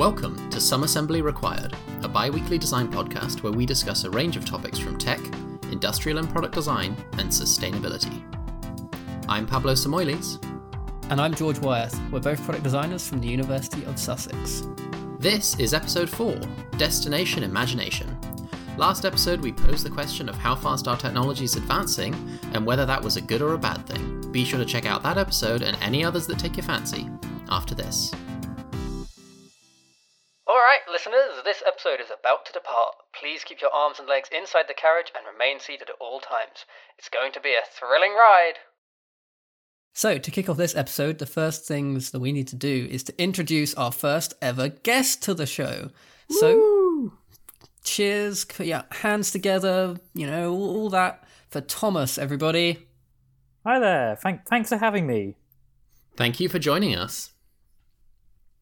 Welcome to Some Assembly Required, a bi weekly design podcast where we discuss a range of topics from tech, industrial and product design, and sustainability. I'm Pablo Samoiles. And I'm George Wyeth. We're both product designers from the University of Sussex. This is episode 4 Destination Imagination. Last episode, we posed the question of how fast our technology is advancing and whether that was a good or a bad thing. Be sure to check out that episode and any others that take your fancy after this. Alright, listeners, this episode is about to depart. Please keep your arms and legs inside the carriage and remain seated at all times. It's going to be a thrilling ride. So, to kick off this episode, the first things that we need to do is to introduce our first ever guest to the show. So, Woo! cheers, yeah, hands together, you know, all, all that for Thomas, everybody. Hi there. Thank, thanks for having me. Thank you for joining us.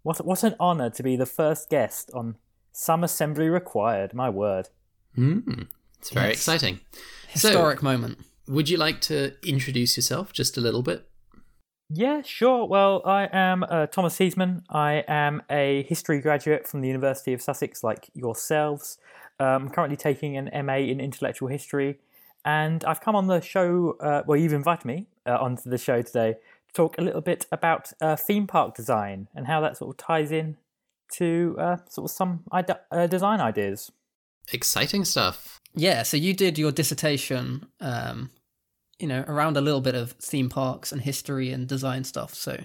What what an honour to be the first guest on Some Assembly Required. My word. Mm, it's very Yes. exciting. Historic moment. Would you like to introduce yourself just a little bit? Yeah, sure. Well, I am uh, Thomas Heesman. I am a history graduate from the University of Sussex, like yourselves. Um, I'm currently taking an MA in intellectual history, and I've come on the show. Uh, well, you've invited me uh, onto the show today to talk a little bit about uh, theme park design and how that sort of ties in to uh, sort of some ide- uh, design ideas. Exciting stuff. Yeah, so you did your dissertation, um, you know, around a little bit of theme parks and history and design stuff. So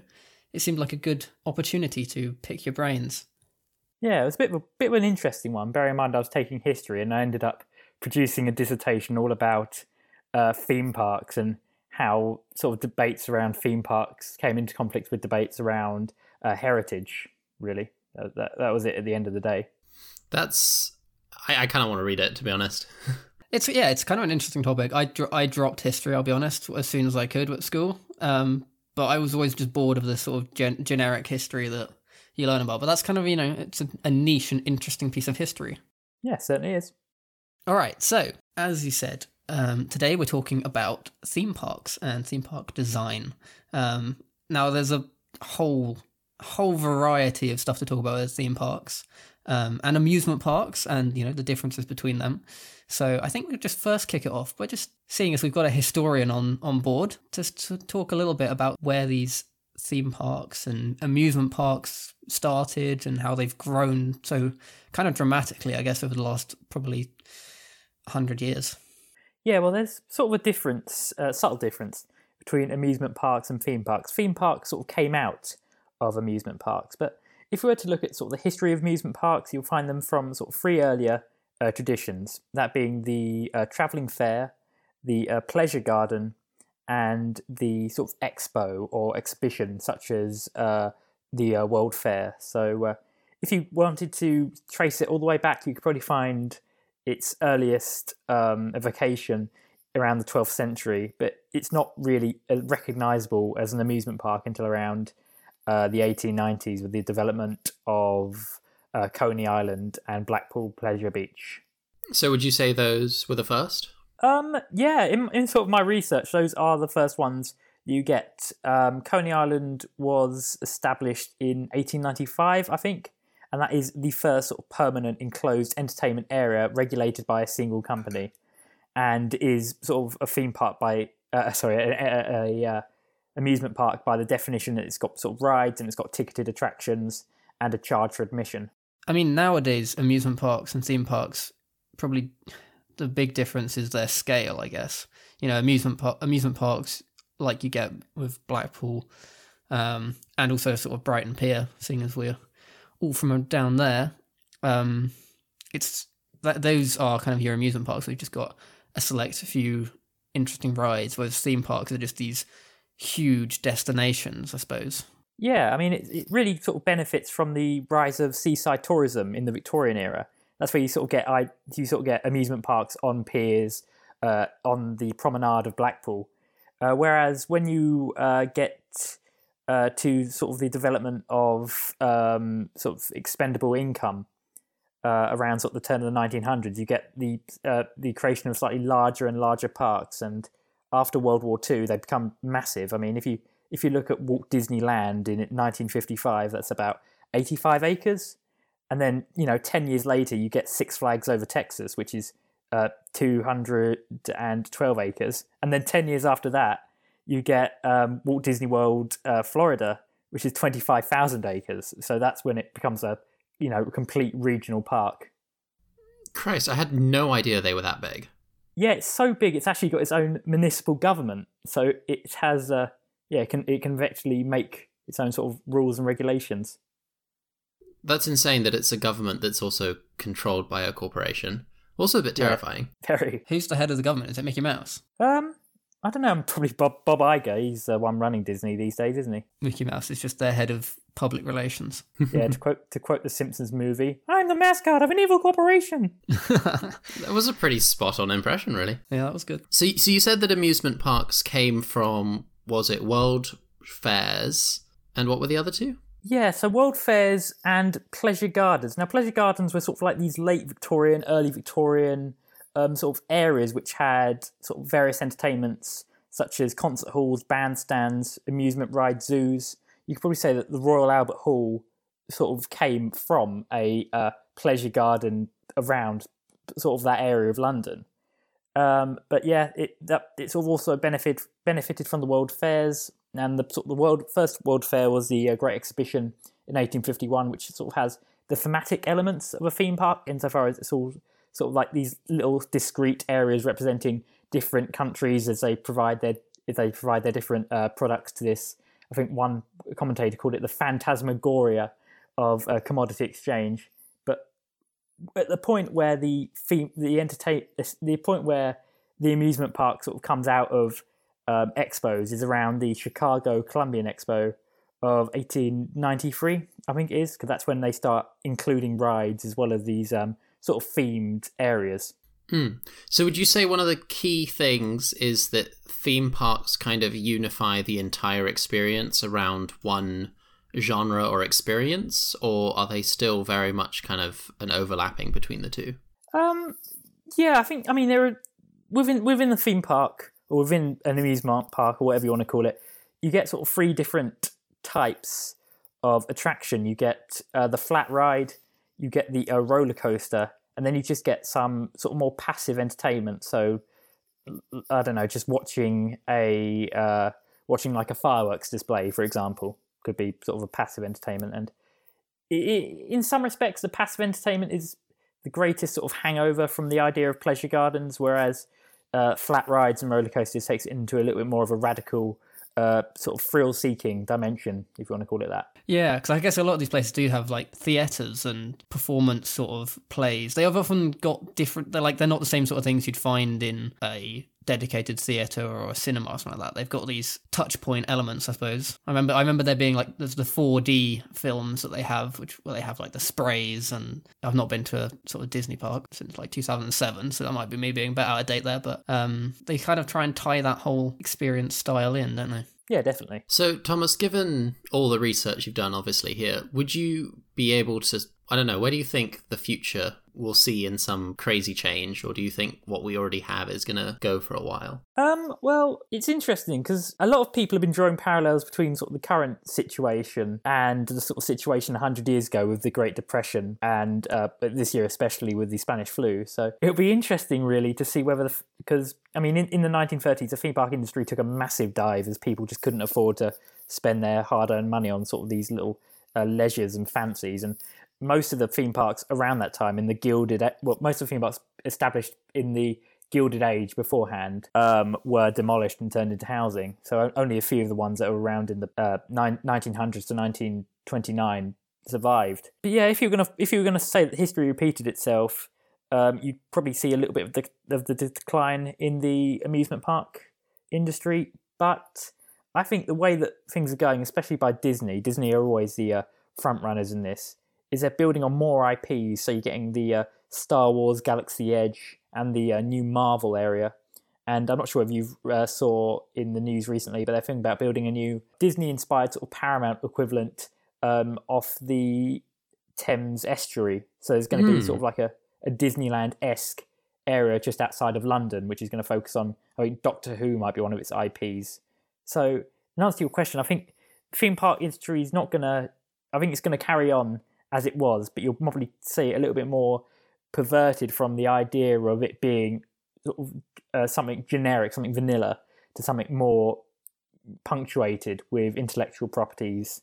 it seemed like a good opportunity to pick your brains. Yeah, it was a bit of a bit of an interesting one. Bear in mind, I was taking history, and I ended up producing a dissertation all about uh, theme parks and how sort of debates around theme parks came into conflict with debates around uh, heritage. Really, that, that that was it at the end of the day. That's. I, I kind of want to read it, to be honest. It's yeah, it's kind of an interesting topic. I dro- I dropped history. I'll be honest, as soon as I could at school. Um, but I was always just bored of the sort of gen- generic history that you learn about. But that's kind of you know, it's a, a niche and interesting piece of history. Yeah, certainly is. All right, so as you said, um, today we're talking about theme parks and theme park design. Um, now, there's a whole whole variety of stuff to talk about with theme parks um, and amusement parks, and you know the differences between them. So I think we'll just first kick it off by just seeing as we've got a historian on on board, just to talk a little bit about where these theme parks and amusement parks started and how they've grown so kind of dramatically, I guess, over the last probably hundred years. Yeah, well, there's sort of a difference, uh, subtle difference between amusement parks and theme parks. Theme parks sort of came out of amusement parks, but if we were to look at sort of the history of amusement parks, you'll find them from sort of three earlier uh, traditions. That being the uh, travelling fair, the uh, pleasure garden, and the sort of expo or exhibition, such as uh, the uh, World Fair. So, uh, if you wanted to trace it all the way back, you could probably find its earliest um, evocation around the 12th century, but it's not really uh, recognizable as an amusement park until around uh, the 1890s with the development of uh, Coney Island and Blackpool Pleasure Beach. So, would you say those were the first? Um, yeah, in, in sort of my research, those are the first ones you get. Um, Coney Island was established in 1895, I think, and that is the first sort of permanent enclosed entertainment area regulated by a single company, and is sort of a theme park by uh, sorry a, a, a, uh, amusement park by the definition that it's got sort of rides and it's got ticketed attractions and a charge for admission. I mean, nowadays amusement parks and theme parks probably the big difference is their scale. I guess you know amusement par- amusement parks like you get with Blackpool, um, and also sort of Brighton Pier, seeing as we're all from down there. Um, it's that those are kind of your amusement parks. We've just got a select few interesting rides, whereas theme parks are just these huge destinations, I suppose. Yeah, I mean, it, it really sort of benefits from the rise of seaside tourism in the Victorian era. That's where you sort of get I you sort of get amusement parks on piers, uh, on the promenade of Blackpool. Uh, whereas when you uh, get uh, to sort of the development of um, sort of expendable income uh, around sort of the turn of the 1900s, you get the uh, the creation of slightly larger and larger parks. And after World War II, they become massive. I mean, if you if you look at Walt Disneyland in 1955, that's about 85 acres. and then you know, ten years later, you get Six Flags Over Texas, which is uh, 212 acres, and then ten years after that, you get um, Walt Disney World uh, Florida, which is 25,000 acres. So that's when it becomes a you know complete regional park. Christ, I had no idea they were that big. Yeah, it's so big. It's actually got its own municipal government, so it has uh, yeah, it can it can actually make its own sort of rules and regulations. That's insane that it's a government that's also controlled by a corporation. Also a bit terrifying. Yeah, very. Who's the head of the government? Is it Mickey Mouse? Um, I don't know. I'm probably Bob Bob Iger. He's the one running Disney these days, isn't he? Mickey Mouse is just their head of public relations. yeah, to quote to quote the Simpsons movie, "I'm the mascot of an evil corporation." that was a pretty spot on impression, really. Yeah, that was good. So, so you said that amusement parks came from was it World Fairs, and what were the other two? Yeah, so World Fairs and Pleasure Gardens. Now, Pleasure Gardens were sort of like these late Victorian, early Victorian um, sort of areas which had sort of various entertainments such as concert halls, bandstands, amusement rides, zoos. You could probably say that the Royal Albert Hall sort of came from a uh, pleasure garden around sort of that area of London. Um, but yeah, it that it's also benefited benefited from the World Fairs and the sort of the world first World Fair was the uh, Great Exhibition in 1851, which sort of has the thematic elements of a theme park insofar as it's all sort of like these little discrete areas representing different countries as they provide their as they provide their different uh, products to this. I think one commentator called it the phantasmagoria of a commodity exchange. But at the point where the theme, the entertain, the point where the amusement park sort of comes out of um, expos is around the Chicago Columbian Expo of 1893, I think it is, because that's when they start including rides as well as these um, sort of themed areas. Mm. So, would you say one of the key things is that theme parks kind of unify the entire experience around one genre or experience, or are they still very much kind of an overlapping between the two? Um, yeah, I think. I mean, there are within within the theme park or within an amusement park or whatever you want to call it. You get sort of three different types of attraction. You get uh, the flat ride, you get the uh, roller coaster, and then you just get some sort of more passive entertainment. So I don't know, just watching a uh, watching like a fireworks display, for example, could be sort of a passive entertainment. And it, in some respects, the passive entertainment is the greatest sort of hangover from the idea of pleasure gardens, whereas uh, flat rides and roller coasters takes it into a little bit more of a radical uh, sort of thrill seeking dimension, if you want to call it that. Yeah, because I guess a lot of these places do have like theatres and performance sort of plays. They have often got different. They're like they're not the same sort of things you'd find in a dedicated theatre or a cinema or something like that. They've got these touch point elements, I suppose. I remember I remember there being like there's the 4D films that they have, which where they have like the sprays, and I've not been to a sort of Disney park since like 2007, so that might be me being a bit out of date there. But um, they kind of try and tie that whole experience style in, don't they? Yeah, definitely. So, Thomas, given all the research you've done, obviously here, would you be able to? I don't know. Where do you think the future we'll see in some crazy change, or do you think what we already have is going to go for a while? Um, well, it's interesting because a lot of people have been drawing parallels between sort of the current situation and the sort of situation 100 years ago with the Great Depression, and uh, this year especially with the Spanish flu. So it'll be interesting, really, to see whether the, because I mean, in, in the 1930s, the theme park industry took a massive dive as people just couldn't afford to spend their hard-earned money on sort of these little uh, leisures and fancies and most of the theme parks around that time in the gilded well most of the theme parks established in the gilded age beforehand um, were demolished and turned into housing. So only a few of the ones that were around in the uh, 1900s to 1929 survived. But yeah if you're gonna if you were gonna say that history repeated itself um, you'd probably see a little bit of the, of the decline in the amusement park industry. But I think the way that things are going, especially by Disney, Disney are always the uh, front runners in this is they're building on more IPs. So you're getting the uh, Star Wars Galaxy Edge and the uh, new Marvel area. And I'm not sure if you uh, saw in the news recently, but they're thinking about building a new Disney-inspired sort of Paramount equivalent um, off the Thames estuary. So there's going to be mm. sort of like a, a Disneyland-esque area just outside of London, which is going to focus on. I think Doctor Who might be one of its IPs. So in answer to your question, I think theme park industry is not going to. I think it's going to carry on as it was, but you'll probably see it a little bit more perverted from the idea of it being sort of, uh, something generic, something vanilla, to something more punctuated with intellectual properties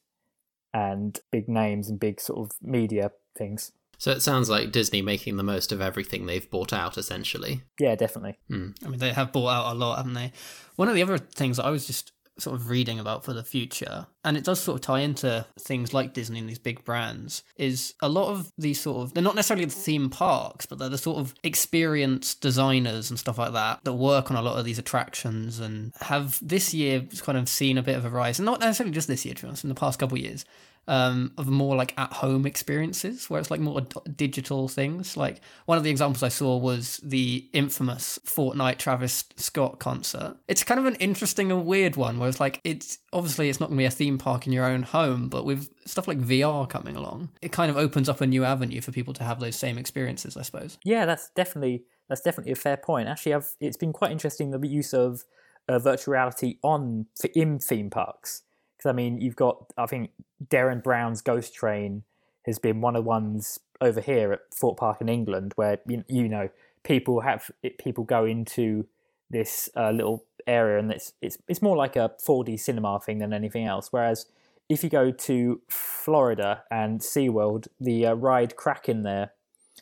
and big names and big sort of media things. So it sounds like Disney making the most of everything they've bought out, essentially. Yeah, definitely. Mm. I mean, they have bought out a lot, haven't they? One of the other things that I was just sort of reading about for the future, and it does sort of tie into things like Disney and these big brands, is a lot of these sort of, they're not necessarily the theme parks, but they're the sort of experienced designers and stuff like that that work on a lot of these attractions and have this year kind of seen a bit of a rise, and not necessarily just this year, to be honest, in the past couple of years, um, of more like at home experiences where it's like more digital things. Like one of the examples I saw was the infamous Fortnite Travis Scott concert. It's kind of an interesting and weird one where it's like, it's obviously it's not going to be a theme park in your own home, but with stuff like VR coming along, it kind of opens up a new avenue for people to have those same experiences, I suppose. Yeah, that's definitely that's definitely a fair point. Actually, I've it's been quite interesting the use of uh, virtual reality on in theme parks because I mean you've got I think Derren Brown's Ghost Train has been one of the ones over here at Thorpe Park in England where you, you know people have people go into this uh, little area and it's it's it's more like a 4D cinema thing than anything else. Whereas if you go to Florida and SeaWorld, the uh, ride Kraken there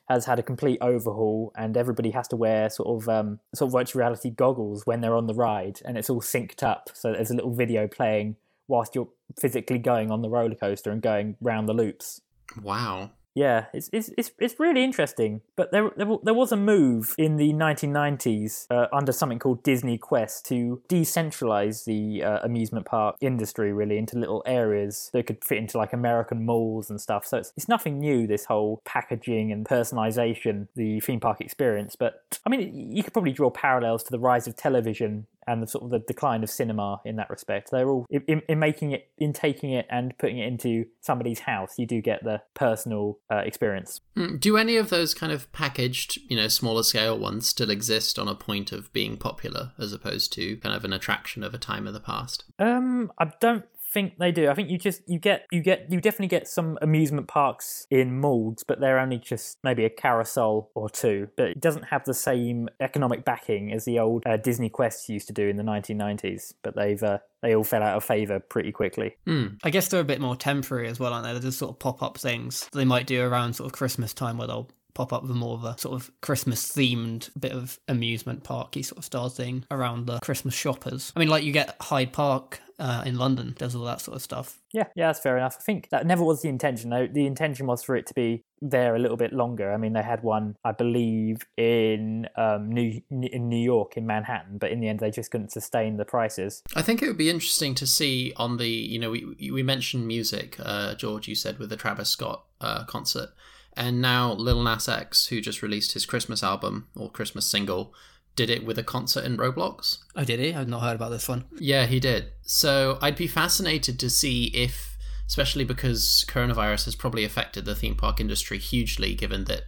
has had a complete overhaul, and everybody has to wear sort of um, sort of virtual reality goggles when they're on the ride, and it's all synced up. So there's a little video playing whilst you're physically going on the roller coaster and going round the loops. Wow. Yeah, it's it's it's, it's really interesting. But there, there there was a move in the 1990s uh, under something called DisneyQuest to decentralize the uh, amusement park industry really into little areas that could fit into like American malls and stuff. So it's it's nothing new this whole packaging and personalization the theme park experience. But I mean, you could probably draw parallels to the rise of television and the sort of the decline of cinema in that respect. They're all in, in making it, in taking it and putting it into somebody's house. You do get the personal uh, experience. Mm, Do any of those kind of packaged, you know, smaller scale ones still exist on a point of being popular as opposed to kind of an attraction of a time of the past? Um, I don't think they do. I think you just you get you get you definitely get some amusement parks in molds, but they're only just maybe a carousel or two. But it doesn't have the same economic backing as the old uh, DisneyQuest used to do in the 1990s. But they've uh, they all fell out of favor pretty quickly. Mm. I guess they're a bit more temporary as well, aren't they? They're just sort of pop up things they might do around sort of Christmas time where they'll pop up with more of a sort of Christmas themed bit of amusement parky sort of style thing around the Christmas shoppers. I mean, like you get Hyde Park uh, in London, does all that sort of stuff. Yeah, yeah, that's fair enough. I think that never was the intention. though. The intention was for it to be there a little bit longer. I mean, they had one, I believe, in um, New in New York, in Manhattan, but in the end, they just couldn't sustain the prices. I think it would be interesting to see on the, you know, we we mentioned music, uh, George, you said with the Travis Scott uh, concert, and now Lil Nas X, who just released his Christmas album or Christmas single, did it with a concert in Roblox. Oh, did he? I've not heard about this one. Yeah, he did. So I'd be fascinated to see if, especially because coronavirus has probably affected the theme park industry hugely, given that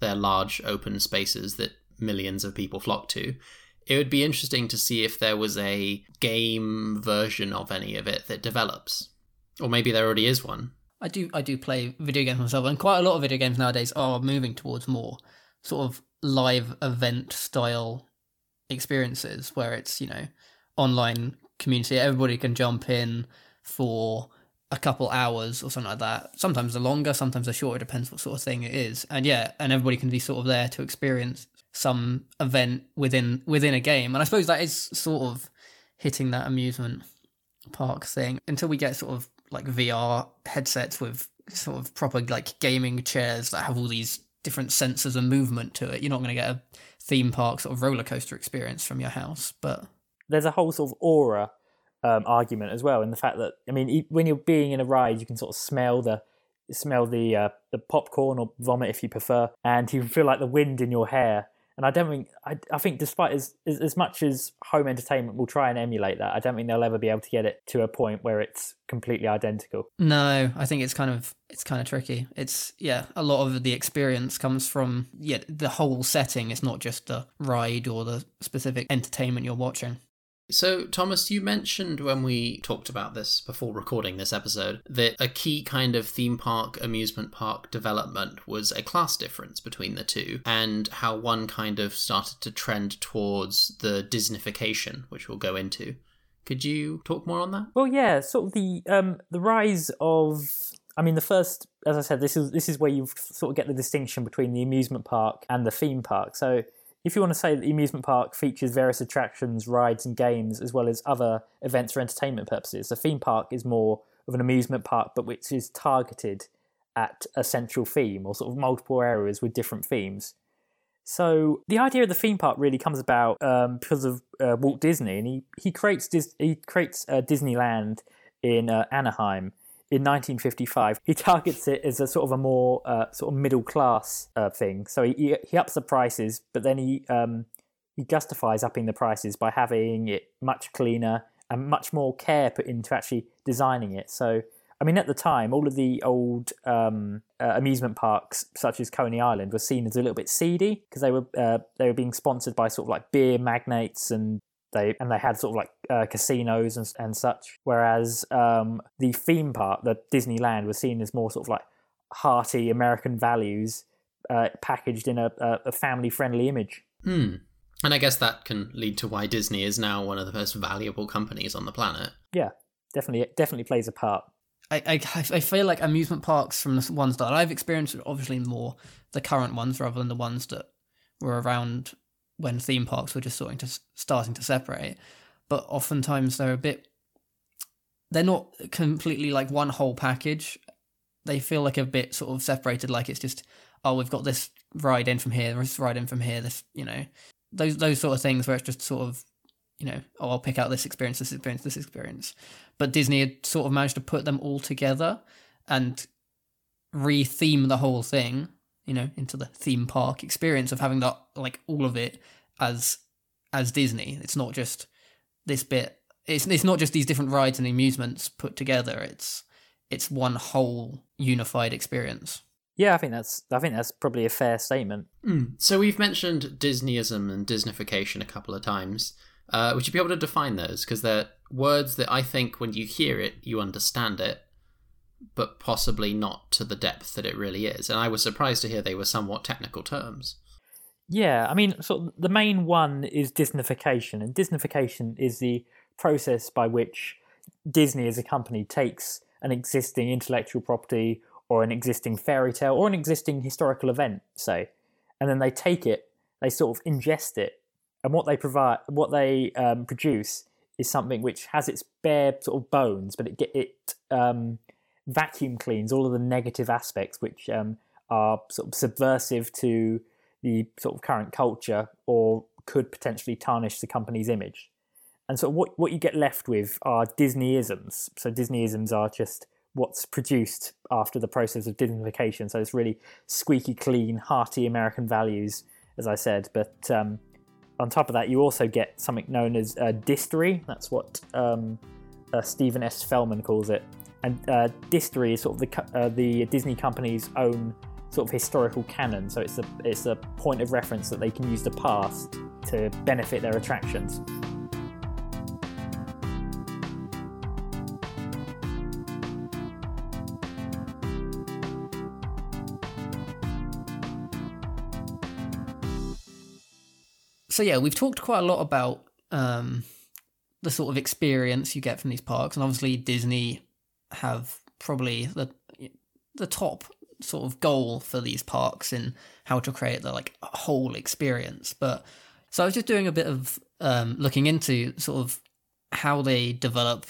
they're large open spaces that millions of people flock to. It would be interesting to see if there was a game version of any of it that develops. Or maybe there already is one. I do I do play video games myself, and quite a lot of video games nowadays are moving towards more sort of live event style experiences where it's you know online community. Everybody can jump in for a couple hours or something like that. Sometimes they're longer sometimes they're shorter depends what sort of thing it is. And yeah and everybody can be sort of there to experience some event within within a game. And i suppose that is sort of hitting that amusement park thing. Until we get sort of like VR headsets with sort of proper like gaming chairs that have all these different sensors and movement to it. You're not going to get a theme park sort of roller coaster experience from your house, but There's a whole sort of aura um, argument as well in the fact that I mean, when you're being in a ride, you can sort of smell the smell the uh, the popcorn or vomit if you prefer, and you feel like the wind in your hair. And I don't think I, I think despite as, as as much as home entertainment will try and emulate that, I don't think they'll ever be able to get it to a point where it's completely identical. no, I think it's kind of it's kind of tricky. It's yeah, a lot of the experience comes from yeah, the whole setting. It's not just the ride or the specific entertainment you're watching. So, Thomas, you mentioned when we talked about this before recording this episode that a key kind of theme park, amusement park development was a class difference between the two, and how one kind of started to trend towards the Disneyfication, which we'll go into. Could you talk more on that? Well, yeah, sort of the um, the rise of. I mean, the first, as I said, this is this is where you sort of get the distinction between the amusement park and the theme park. So if you want to say that the amusement park features various attractions, rides, and games, as well as other events for entertainment purposes, the theme park is more of an amusement park, but which is targeted at a central theme or sort of multiple areas with different themes. So the idea of the theme park really comes about um, because of uh, Walt Disney, and he he creates Dis- he creates uh, Disneyland in uh, Anaheim, in 1955, he targets it as a sort of a more uh, sort of middle class uh, thing. So he, he ups the prices, but then he um, he justifies upping the prices by having it much cleaner and much more care put into actually designing it. So I mean, at the time, all of the old um, uh, amusement parks, such as Coney Island, were seen as a little bit seedy because they were uh, they were being sponsored by sort of like beer magnates and they and they had sort of like uh, casinos and, and such. Whereas um, the theme park, the Disneyland, was seen as more sort of like hearty American values uh, packaged in a, a family friendly image. Hmm. And I guess that can lead to why Disney is now one of the most valuable companies on the planet. Yeah, definitely, it definitely plays a part. I, I, I feel like amusement parks from the ones that I've experienced, obviously more the current ones rather than the ones that were around when theme parks were just starting to starting to separate. But oftentimes they're a bit they're not completely like one whole package. They feel like a bit sort of separated, like it's just oh we've got this ride in from here, this ride in from here, this you know those those sort of things where it's just sort of you know oh I'll pick out this experience, this experience, this experience. But Disney had sort of managed to put them all together and re-theme the whole thing you know, into the theme park experience of having that like all of it as as Disney. It's not just this bit. It's it's not just these different rides and amusements put together. It's it's one whole unified experience. Yeah, I think that's I think that's probably a fair statement. Mm. So we've mentioned Disneyism and Disneyfication a couple of times. Uh, would you be able to define those? Because they're words that I think when you hear it, you understand it, but possibly not to the depth that it really is. And I was surprised to hear they were somewhat technical terms. Yeah, I mean, sort of the main one is Disneyfication, and Disneyfication is the process by which Disney as a company takes an existing intellectual property or an existing fairy tale or an existing historical event, say, and then they take it, they sort of ingest it, and what they provide, what they um, produce is something which has its bare sort of bones, but it it um, vacuum cleans all of the negative aspects which um, are sort of subversive to the sort of current culture or could potentially tarnish the company's image. And so what what you get left with are Disneyisms. So Disneyisms are just what's produced after the process of Disneyfication. So it's really squeaky clean, hearty American values, as I said. But um, on top of that, you also get something known as uh, distory. That's what um, uh, Stephen S. Fjellman calls it, and uh, is sort of the uh, the Disney company's own sort of historical canon. So it's a it's a point of reference that they can use the past to benefit their attractions. So yeah, we've talked quite a lot about um, the sort of experience you get from these parks, and obviously Disney have probably the the top sort of goal for these parks in how to create the like whole experience. But so I was just doing a bit of um, looking into sort of how they develop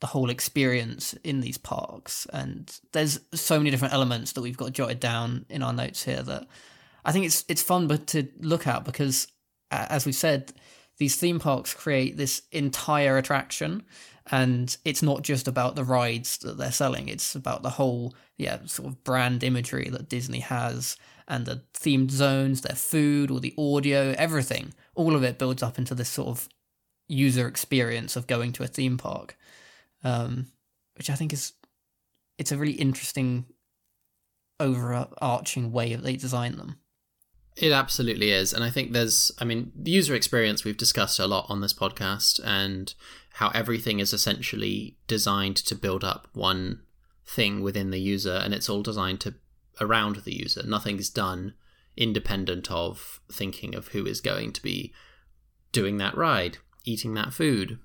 the whole experience in these parks, and there's so many different elements that we've got jotted down in our notes here that I think it's it's fun but to look at because as we said these theme parks create this entire attraction and it's not just about the rides that they're selling. It's about the whole yeah sort of brand imagery that disney has and the themed zones their food or the audio everything. All of it builds up into this sort of user experience of going to a theme park um, which i think is it's a really interesting overarching way that they design them It absolutely is. And I think there's, I mean, the user experience we've discussed a lot on this podcast and how everything is essentially designed to build up one thing within the user and it's all designed to around the user. Nothing's done independent of thinking of who is going to be doing that ride, eating that food,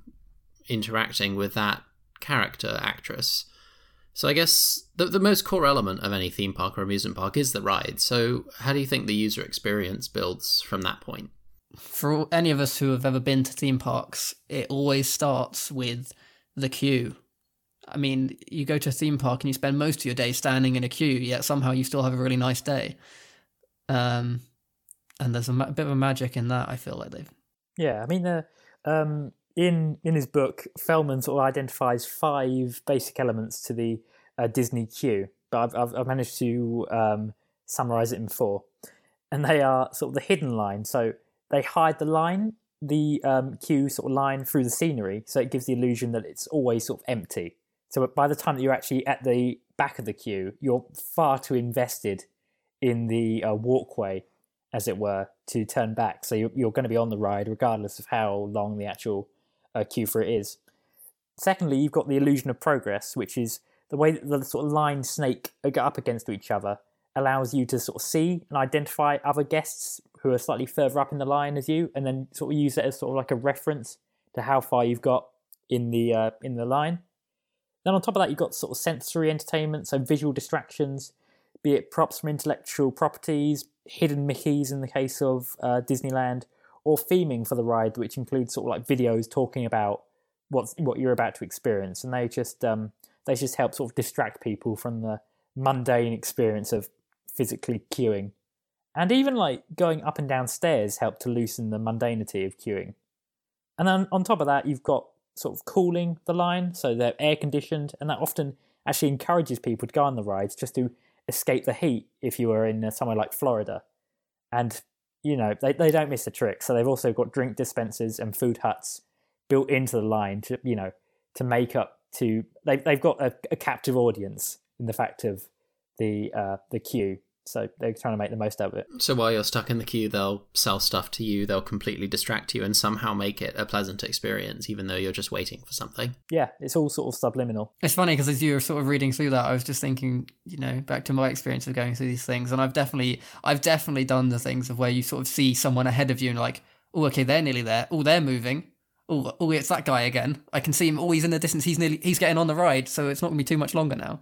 interacting with that character, actress. So I guess the the most core element of any theme park or amusement park is the ride. So how do you think the user experience builds from that point? For any of us who have ever been to theme parks, it always starts with the queue. I mean, you go to a theme park and you spend most of your day standing in a queue, yet somehow you still have a really nice day. Um, and there's a, ma- bit of a magic in that. I feel like they've. Yeah, I mean, uh, um, in in his book, Fjellman sort of identifies five basic elements to the uh, Disney queue, but I've, I've, managed to um, summarize it in four, and they are sort of the hidden line. So they hide the line, the um, queue sort of line through the scenery, so it gives the illusion that it's always sort of empty. So by the time that you're actually at the back of the queue, you're far too invested in the uh, walkway, as it were, to turn back. So you're, you're going to be on the ride regardless of how long the actual uh, queue for it is. Secondly, you've got the illusion of progress, which is the way that the sort of line snake get up against each other allows you to sort of see and identify other guests who are slightly further up in the line as you, and then sort of use it as sort of like a reference to how far you've got in the uh, in the line. Then on top of that, you've got sort of sensory entertainment, so visual distractions, be it props from intellectual properties, hidden Mickeys in the case of uh, Disneyland, or theming for the ride, which includes sort of like videos talking about what what you're about to experience, and they just um, they just help sort of distract people from the mundane experience of physically queuing, and even like going up and down stairs help to loosen the mundanity of queuing. And then on top of that, you've got sort of cooling the line, so they're air conditioned, and that often actually encourages people to go on the rides just to escape the heat if you were in uh, somewhere like Florida. And you know, they, they don't miss a trick. So they've also got drink dispensers and food huts built into the line to, you know, to make up to, they, they've got a, a captive audience in the fact of the, uh, the queue. So they're trying to make the most out of it. So while you're stuck in the queue, they'll sell stuff to you, they'll completely distract you and somehow make it a pleasant experience, even though you're just waiting for something. Yeah, it's all sort of subliminal. It's funny because as you were sort of reading through that, I was just thinking, you know, back to my experience of going through these things, and I've definitely, I've definitely done the things of where you sort of see someone ahead of you and like, oh, okay, they're nearly there. Oh, they're moving. Oh, oh, it's that guy again. I can see him. Oh, he's in the distance. He's nearly, he's getting on the ride, so it's not gonna be too much longer now.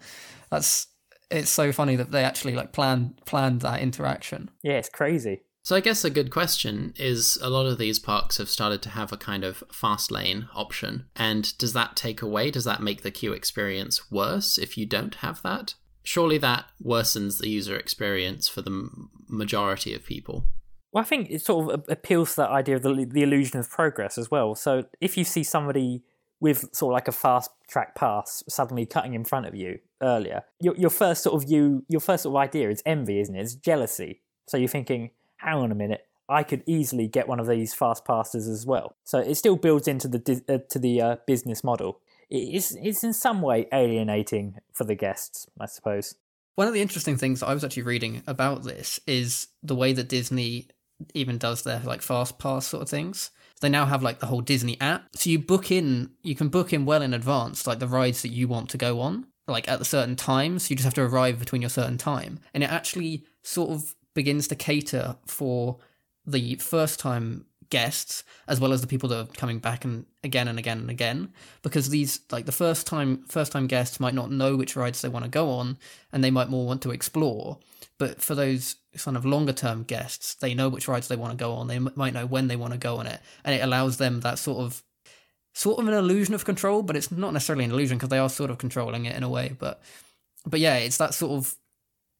That's it's so funny that they actually like planned planned that interaction. Yeah, it's crazy. So I guess a good question is a lot of these parks have started to have a kind of fast lane option. And does that take away? Does that make the queue experience worse if you don't have that? Surely that worsens the user experience for the majority of people. Well, I think it sort of appeals to that idea of the, the illusion of progress as well. So if you see somebody with sort of like a fast track pass suddenly cutting in front of you earlier, your your first sort of you your first sort of idea is envy, isn't it? It's jealousy. So you're thinking, hang on a minute, I could easily get one of these fast passes as well. So it still builds into the uh, to the uh, business model. It's it's in some way alienating for the guests, I suppose. One of the interesting things I was actually reading about this is the way that Disney even does their like fast pass sort of things. They now have like the whole Disney app. So you book in, you can book in well in advance, like the rides that you want to go on, like at a certain time. So you just have to arrive between your certain time. And it actually sort of begins to cater for the first time guests as well as the people that are coming back and again and again and again because these like the first time first time guests might not know which rides they want to go on and they might more want to explore but for those kind of longer term guests they know which rides they want to go on they might know when they want to go on it and it allows them that sort of sort of an illusion of control but it's not necessarily an illusion because they are sort of controlling it in a way but but yeah it's that sort of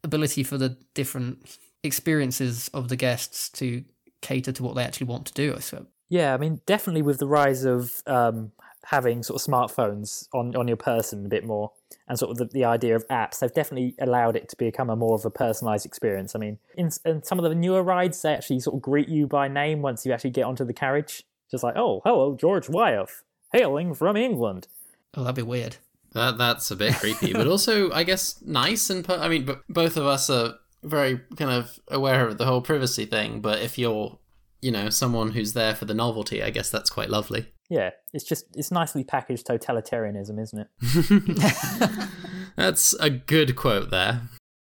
ability for the different experiences of the guests to cater to what they actually want to do. I suppose. Yeah, I mean, definitely with the rise of um, having sort of smartphones on on your person a bit more, and sort of the, the idea of apps, they've definitely allowed it to become a more of a personalized experience. I mean, in, in some of the newer rides, they actually sort of greet you by name once you actually get onto the carriage, just like, "Oh, hello, George Wyeth, hailing from England." Oh, that'd be weird. That that's a bit creepy, but also I guess nice and per- I mean, but both of us are very kind of aware of the whole privacy thing, but if you're, you know, someone who's there for the novelty, I guess that's quite lovely. Yeah, it's just it's nicely packaged totalitarianism, isn't it? That's a good quote there.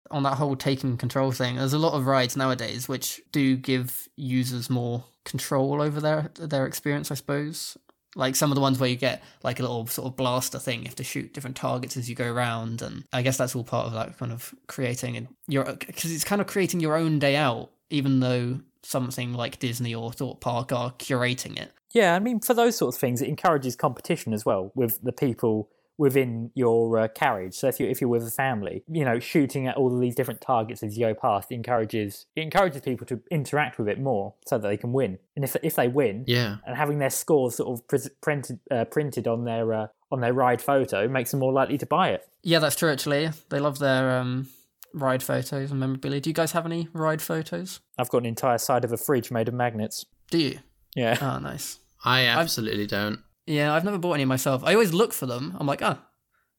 On that whole taking control thing, there's a lot of rides nowadays which do give users more control over their their experience, I suppose. Like some of the ones where you get like a little sort of blaster thing, you have to shoot different targets as you go around, and I guess that's all part of that kind of creating and your because it's kind of creating your own day out, even though something like Disney or Thorpe Park are curating it. Yeah, I mean, for those sorts of things, it encourages competition as well with the people within your uh, carriage. So if you if you're with a family, you know, shooting at all of these different targets as you go past encourages it encourages people to interact with it more so that they can win. And if if they win, Yeah. and having their scores sort of pre- printed uh, printed on their uh, on their ride photo makes them more likely to buy it. Yeah, that's true. Actually, they love their um, ride photos and memorabilia. Do you guys have any ride photos? I've got an entire side of a fridge made of magnets. Do you? Yeah. Oh, nice. I absolutely don't. Yeah, I've never bought any myself. I always look for them. I'm like, oh,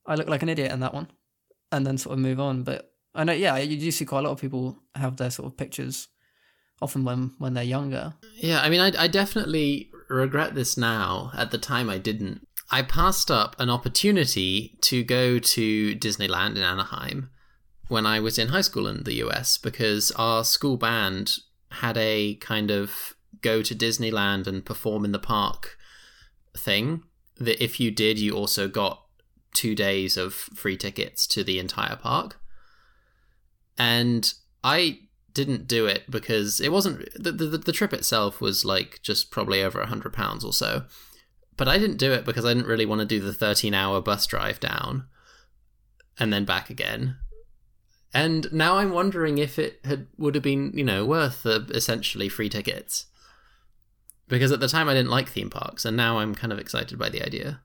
I look like an idiot in that one, and then sort of move on. But I know, yeah, you do see quite a lot of people have their sort of pictures, often when when they're younger. Yeah, I mean, I, I definitely regret this now. At the time, I didn't. I passed up an opportunity to go to Disneyland in Anaheim when I was in high school in the US because our school band had a kind of go to Disneyland and perform in the park thing. That if you did, you also got two days of free tickets to the entire park. And I didn't do it because it wasn't the, the the trip itself was like just probably over a hundred pounds or so, but I didn't do it because I didn't really want to do the thirteen hour bus drive down, and then back again. And now I'm wondering if it had would have been you know worth the essentially free tickets, because at the time I didn't like theme parks, and now I'm kind of excited by the idea.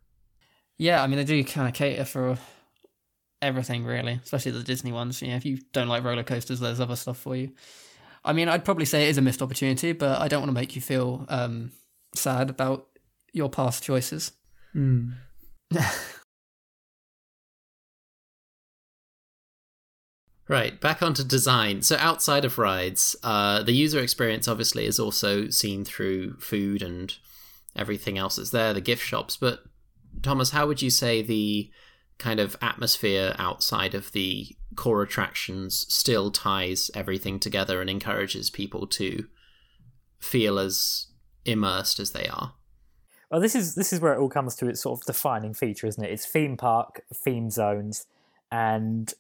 Yeah, I mean, they do kind of cater for everything, really, especially the Disney ones. You know, if you don't like roller coasters, there's other stuff for you. I mean, I'd probably say it is a missed opportunity, but I don't want to make you feel um, sad about your past choices. Right, back onto design. So outside of rides, uh, the user experience obviously is also seen through food and everything else that's there, the gift shops. But Thomas, how would you say the kind of atmosphere outside of the core attractions still ties everything together and encourages people to feel as immersed as they are? Well, this is this is where it all comes to its sort of defining feature, isn't it? It's theme park, theme zones, and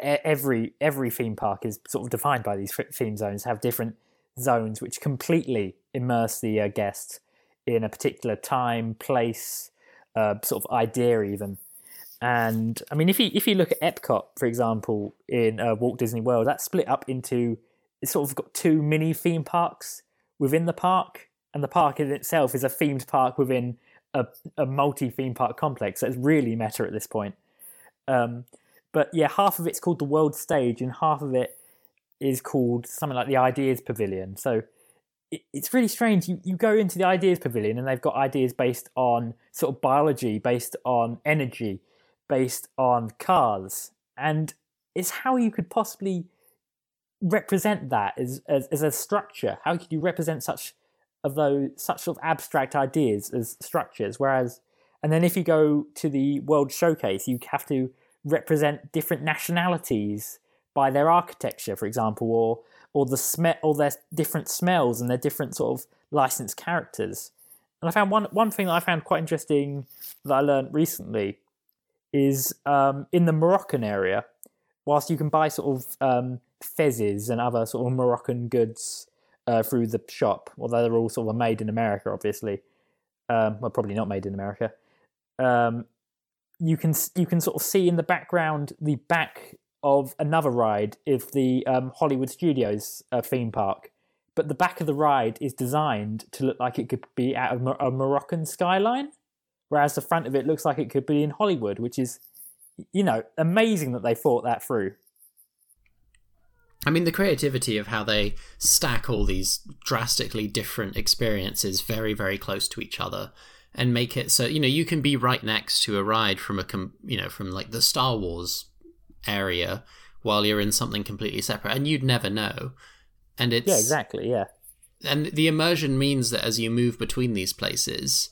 every every theme park is sort of defined by these theme zones. Have different zones which completely immerse the uh, guest in a particular time, place, uh, sort of idea, even. And I mean, if you if you look at Epcot, for example, in uh, Walt Disney World, that's split up into it's sort of got two mini theme parks within the park, and the park in itself is a themed park within a, a multi theme park complex. So it's really meta at this point. Um, but yeah, half of it's called the World Stage, and half of it is called something like the Ideas Pavilion. So it, it's really strange. You you go into the Ideas Pavilion, and they've got ideas based on sort of biology, based on energy, based on cars, and it's how you could possibly represent that as, as as a structure. How could you represent such of those such sort of abstract ideas as structures? Whereas, and then if you go to the World Showcase, you have to represent different nationalities by their architecture, for example, or or the smell, or their different smells and their different sort of licensed characters. And I found one one thing that I found quite interesting that I learned recently is um, in the Moroccan area, whilst you can buy sort of um, fezzes and other sort of Moroccan goods uh, through the shop, although they're all sort of made in America, obviously. Um, well, probably not made in America. Um, you can you can sort of see in the background the back of another ride of the um, Hollywood Studios uh, theme park, but the back of the ride is designed to look like it could be out of a Moroccan skyline, whereas the front of it looks like it could be in Hollywood, which is, you know, amazing that they thought that through. I mean, the creativity of how they stack all these drastically different experiences very, very close to each other and make it so, you know, you can be right next to a ride from a, com- you know, from like the Star Wars area while you're in something completely separate, and you'd never know. And it's Yeah, exactly. Yeah. and the immersion means that as you move between these places,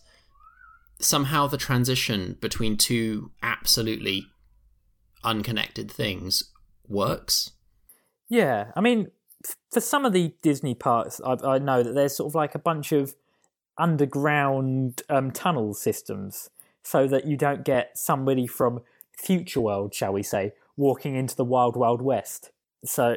somehow the transition between two absolutely unconnected things works. Yeah, I mean, for some of the Disney parks, I, I know that there's sort of like a bunch of underground um, tunnel systems, so that you don't get somebody from future world, shall we say, walking into the wild, wild west. So,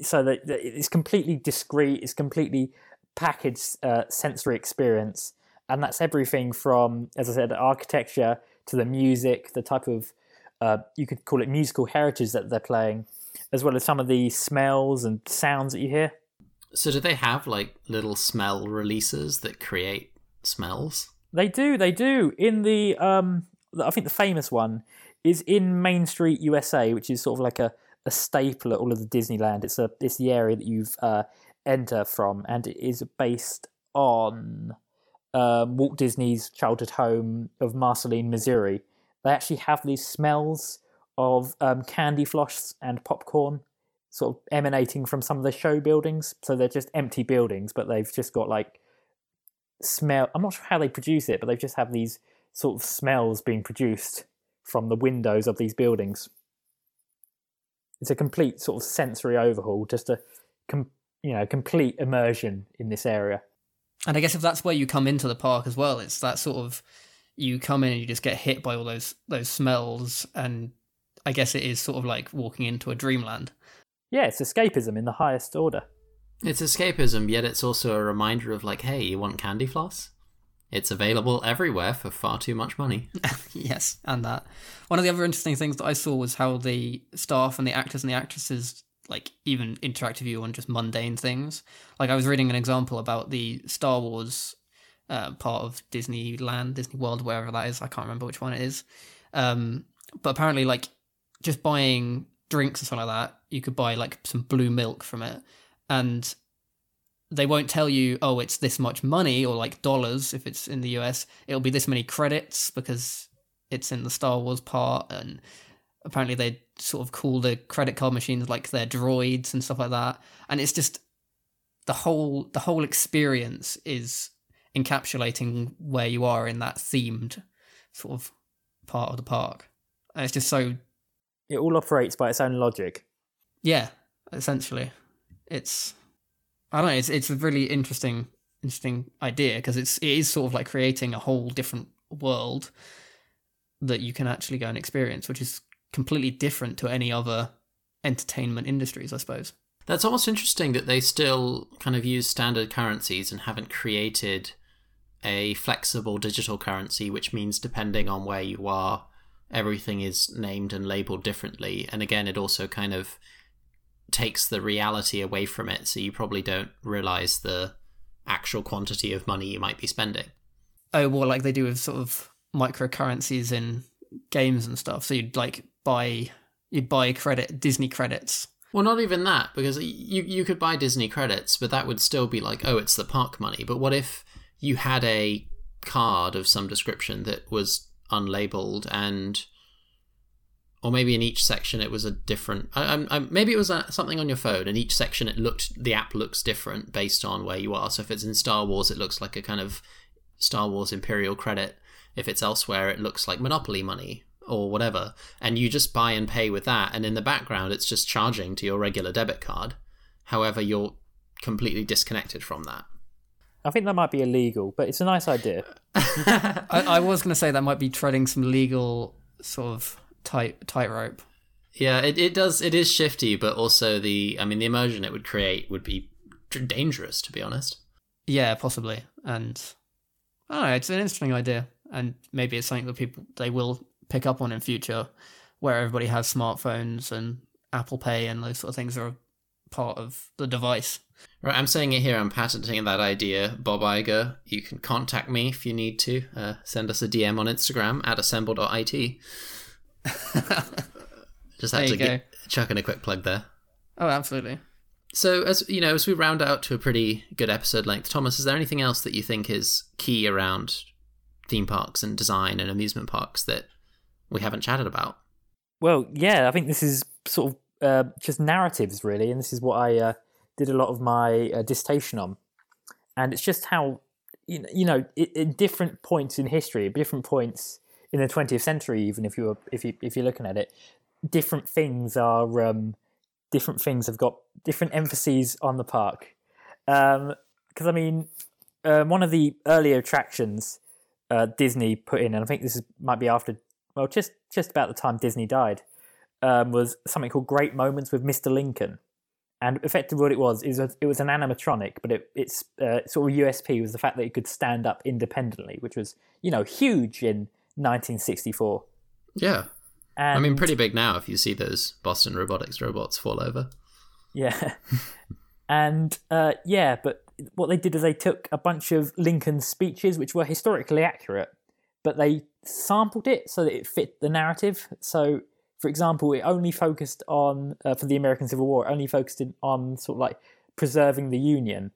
so that, that it's completely discreet. It's completely packaged uh, sensory experience, and that's everything from, as I said, architecture to the music, the type of uh, you could call it musical heritage that they're playing, as well as some of the smells and sounds that you hear. So do they have like little smell releases that create smells? They do, they do. In the, um, I think the famous one is in Main Street, USA, which is sort of like a, a staple at all of the Disneyland. It's a it's the area that you've uh, enter from, and it is based on um, Walt Disney's childhood home of Marceline, Missouri. They actually have these smells of um, candy floss and popcorn sort of emanating from some of the show buildings. So they're just empty buildings, but they've just got like smell. I'm not sure how they produce it, but they just have these sort of smells being produced from the windows of these buildings. It's a complete sort of sensory overhaul, just a com- you know complete immersion in this area. And I guess if that's where you come into the park as well, it's that sort of you come in and you just get hit by all those those smells, and I guess it is sort of like walking into a dreamland. Yeah, it's escapism in the highest order. It's escapism, yet it's also a reminder of like, hey, you want candy floss? It's available everywhere for far too much money. yes, and that. One of the other interesting things that I saw was how the staff and the actors and the actresses like even interact with you on just mundane things. Like I was reading an example about the Star Wars uh, part of Disneyland, Disney World, wherever that is. I can't remember which one it is. Um, but apparently, like just buying drinks or something like that, you could buy like some blue milk from it, and they won't tell you, oh, it's this much money or like dollars if it's in the US. It'll be this many credits because it's in the Star Wars part, and apparently they sort of call the credit card machines like their droids and stuff like that. And it's just the whole the whole experience is encapsulating where you are in that themed sort of part of the park. And it's just so It all operates by its own logic. yeah, essentially. It's I don't know, it's it's a really interesting interesting idea because it's it is sort of like creating a whole different world that you can actually go and experience, which is completely different to any other entertainment industries, I suppose. That's almost interesting that they still kind of use standard currencies and haven't created a flexible digital currency, which means depending on where you are, everything is named and labeled differently. And again, it also kind of takes the reality away from it, so you probably don't realize the actual quantity of money you might be spending. Oh, well, like they do with sort of microcurrencies in games and stuff. So you'd like buy you'd buy credit Disney credits. Well, not even that, because you you could buy Disney credits, but that would still be like, oh, it's the park money. But what if you had a card of some description that was unlabeled and or maybe in each section it was a different I, I, maybe it was a, something on your phone. And each section it looked the app looks different based on where you are. So if it's in star wars it looks like a kind of star wars imperial credit. If it's elsewhere it looks like monopoly money or whatever. And you just buy and pay with that. And in the background it's just charging to your regular debit card. However you're completely disconnected from that I think that might be illegal, but it's a nice idea. I, I was going to say that might be treading some legal sort of tight tightrope. Yeah, it, it does. It is shifty, but also the. I mean, the immersion it would create would be dangerous, to be honest. Yeah, possibly. And I don't know. It's an interesting idea, and maybe it's something that people they will pick up on in future, where everybody has smartphones and Apple Pay and those sort of things are part of the device. Right, I'm saying it here. I'm patenting that idea, Bob Iger. You can contact me if you need to. Uh, send us a DM on Instagram at assemble.it. Just had to get, chuck in a quick plug there. Oh, absolutely. So, as you know, as we round out to a pretty good episode length, Thomas, is there anything else that you think is key around theme parks and design and amusement parks that we haven't chatted about? Well, yeah, I think this is sort of uh, just narratives, really. And this is what I uh, did a lot of my uh, dissertation on. And it's just how, you know, in different points in history, different points in the 20th century, even if you're if you if you're looking at it, different things are um, different things have got different emphases on the park. Because um, I mean, um, one of the earlier attractions uh, Disney put in, and I think this is, might be after, well, just just about the time Disney died, um, was something called Great Moments with Mr. Lincoln. And effectively, what it was is it was an animatronic, but it, its uh, sort of USP was the fact that it could stand up independently, which was you know huge in 1964. Yeah, and, I mean, pretty big now if you see those Boston Robotics robots fall over. Yeah, and uh, yeah, but what they did is they took a bunch of Lincoln's speeches, which were historically accurate, but they sampled it so that it fit the narrative. So, for example, it only focused on uh, for the American Civil War, only focused on sort of like preserving the Union,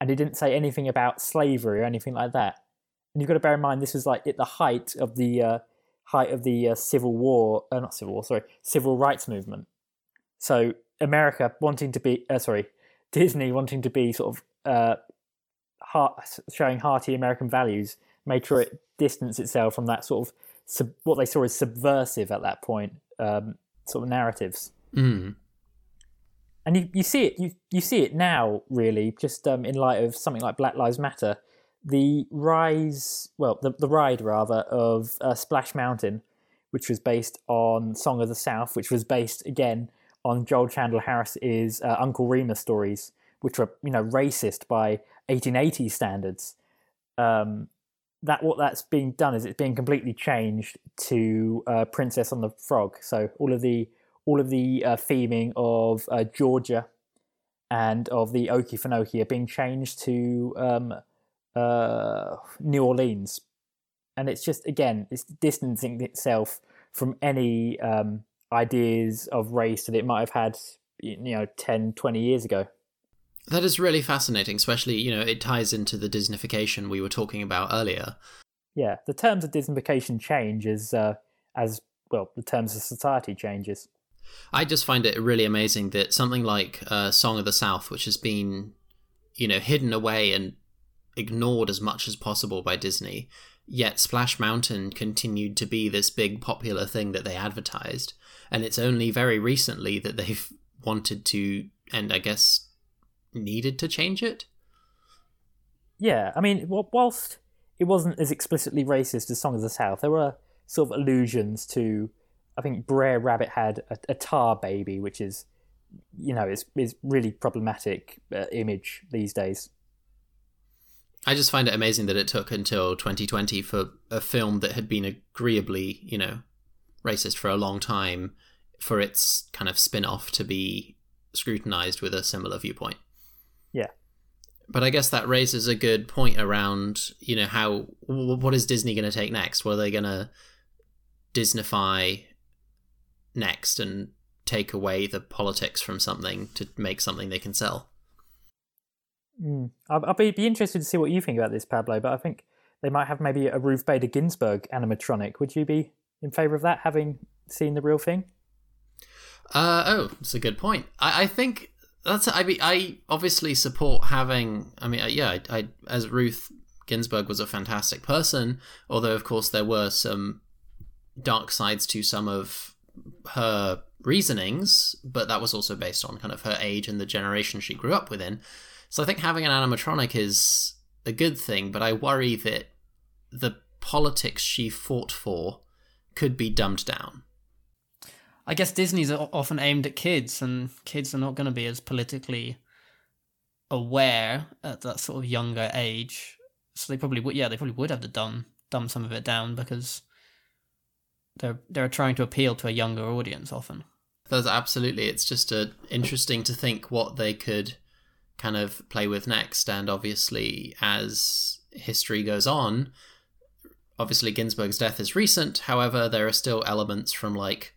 and it didn't say anything about slavery or anything like that. And you've got to bear in mind this was like at the height of the uh, height of the uh, Civil War, uh, not Civil War, sorry, Civil Rights movement. So America wanting to be, uh, sorry, Disney wanting to be sort of uh, heart, showing hearty American values, made sure it distanced itself from that sort of sub, what they saw as subversive at that point um, sort of narratives. Mm. And you, you see it you you see it now really just um, in light of something like Black Lives Matter the rise, well, the, the ride rather, of uh, Splash Mountain, which was based on Song of the South, which was based again on Joel Chandler Harris's uh, Uncle Remus stories, which were you know racist by 1880 standards. Um, that what that's being done is it's being completely changed to uh, Princess on the Frog. So all of the all of the uh, theming of uh, Georgia and of the Okefenokee are being changed to um, uh, New Orleans, and it's just again it's distancing itself from any um, ideas of race that it might have had you know 10 20 years ago that is really fascinating especially you know it ties into the disneyfication we were talking about earlier yeah the terms of disneyfication change as uh, as well the terms of society changes i just find it really amazing that something like uh, song of the south which has been you know hidden away and ignored as much as possible by Disney. Yet Splash Mountain continued to be this big popular thing that they advertised. And it's only very recently that they've wanted to, and I guess needed to change it. Yeah, I mean, whilst it wasn't as explicitly racist as Song of the South, there were sort of allusions to. I think Brer Rabbit had a, a tar baby, which is, you know, is is really problematic uh, image these days. I just find it amazing that it took until 2020 for a film that had been agreeably, you know, racist for a long time for its kind of spin off to be scrutinized with a similar viewpoint. Yeah. But I guess that raises a good point around, you know, how what is Disney going to take next? What are they going to Disneyfy next and take away the politics from something to make something they can sell? Mm. I'll, I'll be, be interested to see what you think about this, Pablo. But I think they might have maybe a Ruth Bader Ginsburg animatronic. Would you be in favour of that, having seen the real thing? Uh, oh, that's a good point. I, I think that's. I mean, I obviously support having. I mean, yeah, I, I as Ruth Ginsburg was a fantastic person, although of course there were some dark sides to some of her reasonings, but that was also based on kind of her age and the generation she grew up within. So I think having an animatronic is a good thing, but I worry that the politics she fought for could be dumbed down. I guess Disney's often aimed at kids, and kids are not going to be as politically aware at that sort of younger age. So they probably would, yeah, they probably would have to dumb dumb some of it down because they're they're trying to appeal to a younger audience often. That's absolutely. It's just a, interesting to think what they could kind of play with next. And obviously, as history goes on, obviously Ginsburg's death is recent. However, there are still elements from like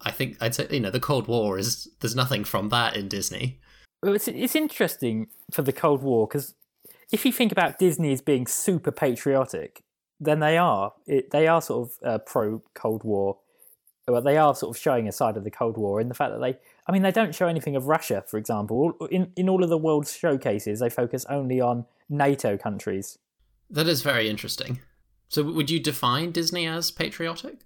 I think I'd say you know the Cold War is there's nothing from that in Disney. Well, it's it's interesting for the Cold War because if you think about Disney as being super patriotic, then they are it, they are sort of uh, pro Cold War. well, they are sort of showing a side of the Cold War in the fact that they, I mean, they don't show anything of Russia, for example. In in all of the world's showcases, they focus only on NATO countries. That is very interesting. So, would you define Disney as patriotic?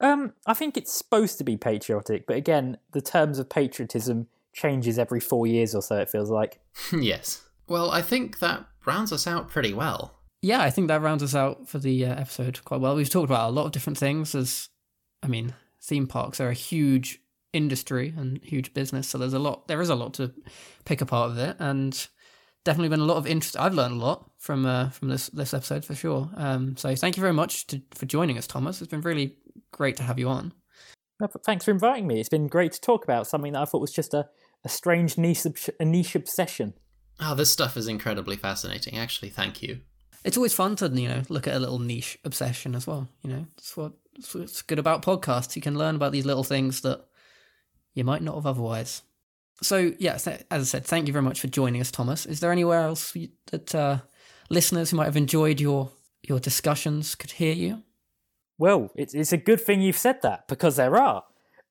Um, I think it's supposed to be patriotic, but again, the terms of patriotism changes every four years or so. It feels like. yes. Well, I think that rounds us out pretty well. Yeah, I think that rounds us out for the uh, episode quite well. We've talked about a lot of different things. As I mean, theme parks are a huge industry and huge business, so there's a lot. There is a lot to pick apart of it, and definitely been a lot of interest. I've learned a lot from uh, from this this episode for sure. Um, so thank you very much to, for joining us, Thomas. It's been really great to have you on. thanks for inviting me. It's been great to talk about something that I thought was just a, a strange niche a niche obsession. Oh, this stuff is incredibly fascinating. Actually, thank you. It's always fun to you know look at a little niche obsession as well. You know, it's what it's what's good about podcasts. You can learn about these little things that you might not have otherwise. So, yeah, as I said, thank you very much for joining us, Thomas. Is there anywhere else that uh, listeners who might have enjoyed your your discussions could hear you? Well, it's it's a good thing you've said that because there are.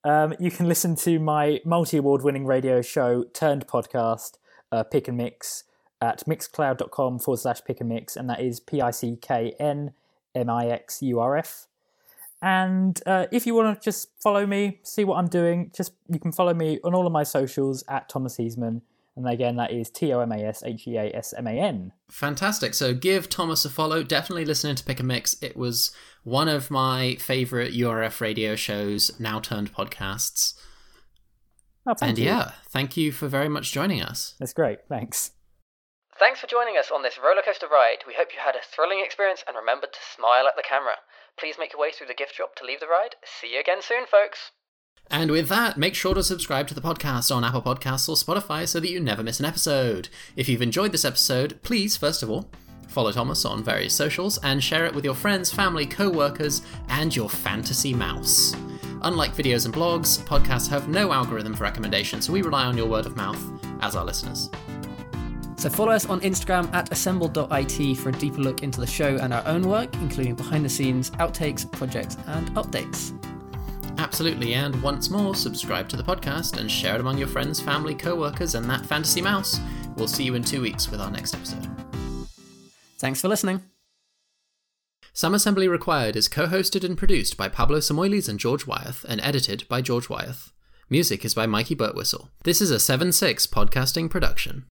Um, you can listen to my multi award winning radio show turned podcast, uh, Pick and Mix, at mixcloud.com forward slash pick and mix, and that is P I C K N M I X U R F. And uh, if you want to just follow me, see what I'm doing, just you can follow me on all of my socials at Thomas Heasman. And again, that is T O M A S H E A S M A N. Fantastic. So give Thomas a follow. Definitely listen to Pick a Mix. It was one of my favorite URF radio shows, now turned podcasts. Oh, and you. yeah, thank you for very much joining us. That's great. Thanks. Thanks for joining us on this rollercoaster ride. We hope you had a thrilling experience and remembered to smile at the camera. Please make your way through the gift shop to leave the ride. See you again soon, folks. And with that, make sure to subscribe to the podcast on Apple Podcasts or Spotify so that you never miss an episode. If you've enjoyed this episode, please, first of all, follow Thomas on various socials and share it with your friends, family, co workers, and your fantasy mouse. Unlike videos and blogs, podcasts have no algorithm for recommendation, so we rely on your word of mouth as our listeners. So follow us on Instagram at assemble.it for a deeper look into the show and our own work, including behind the scenes, outtakes, projects, and updates. Absolutely, and once more, subscribe to the podcast and share it among your friends, family, co workers, and that fantasy mouse. We'll see you in two weeks with our next episode. Thanks for listening. Some Assembly Required is co hosted and produced by Pablo Samoilis and George Wyeth, and edited by George Wyeth. Music is by Mikey Burtwhistle. This is a 7 6 podcasting production.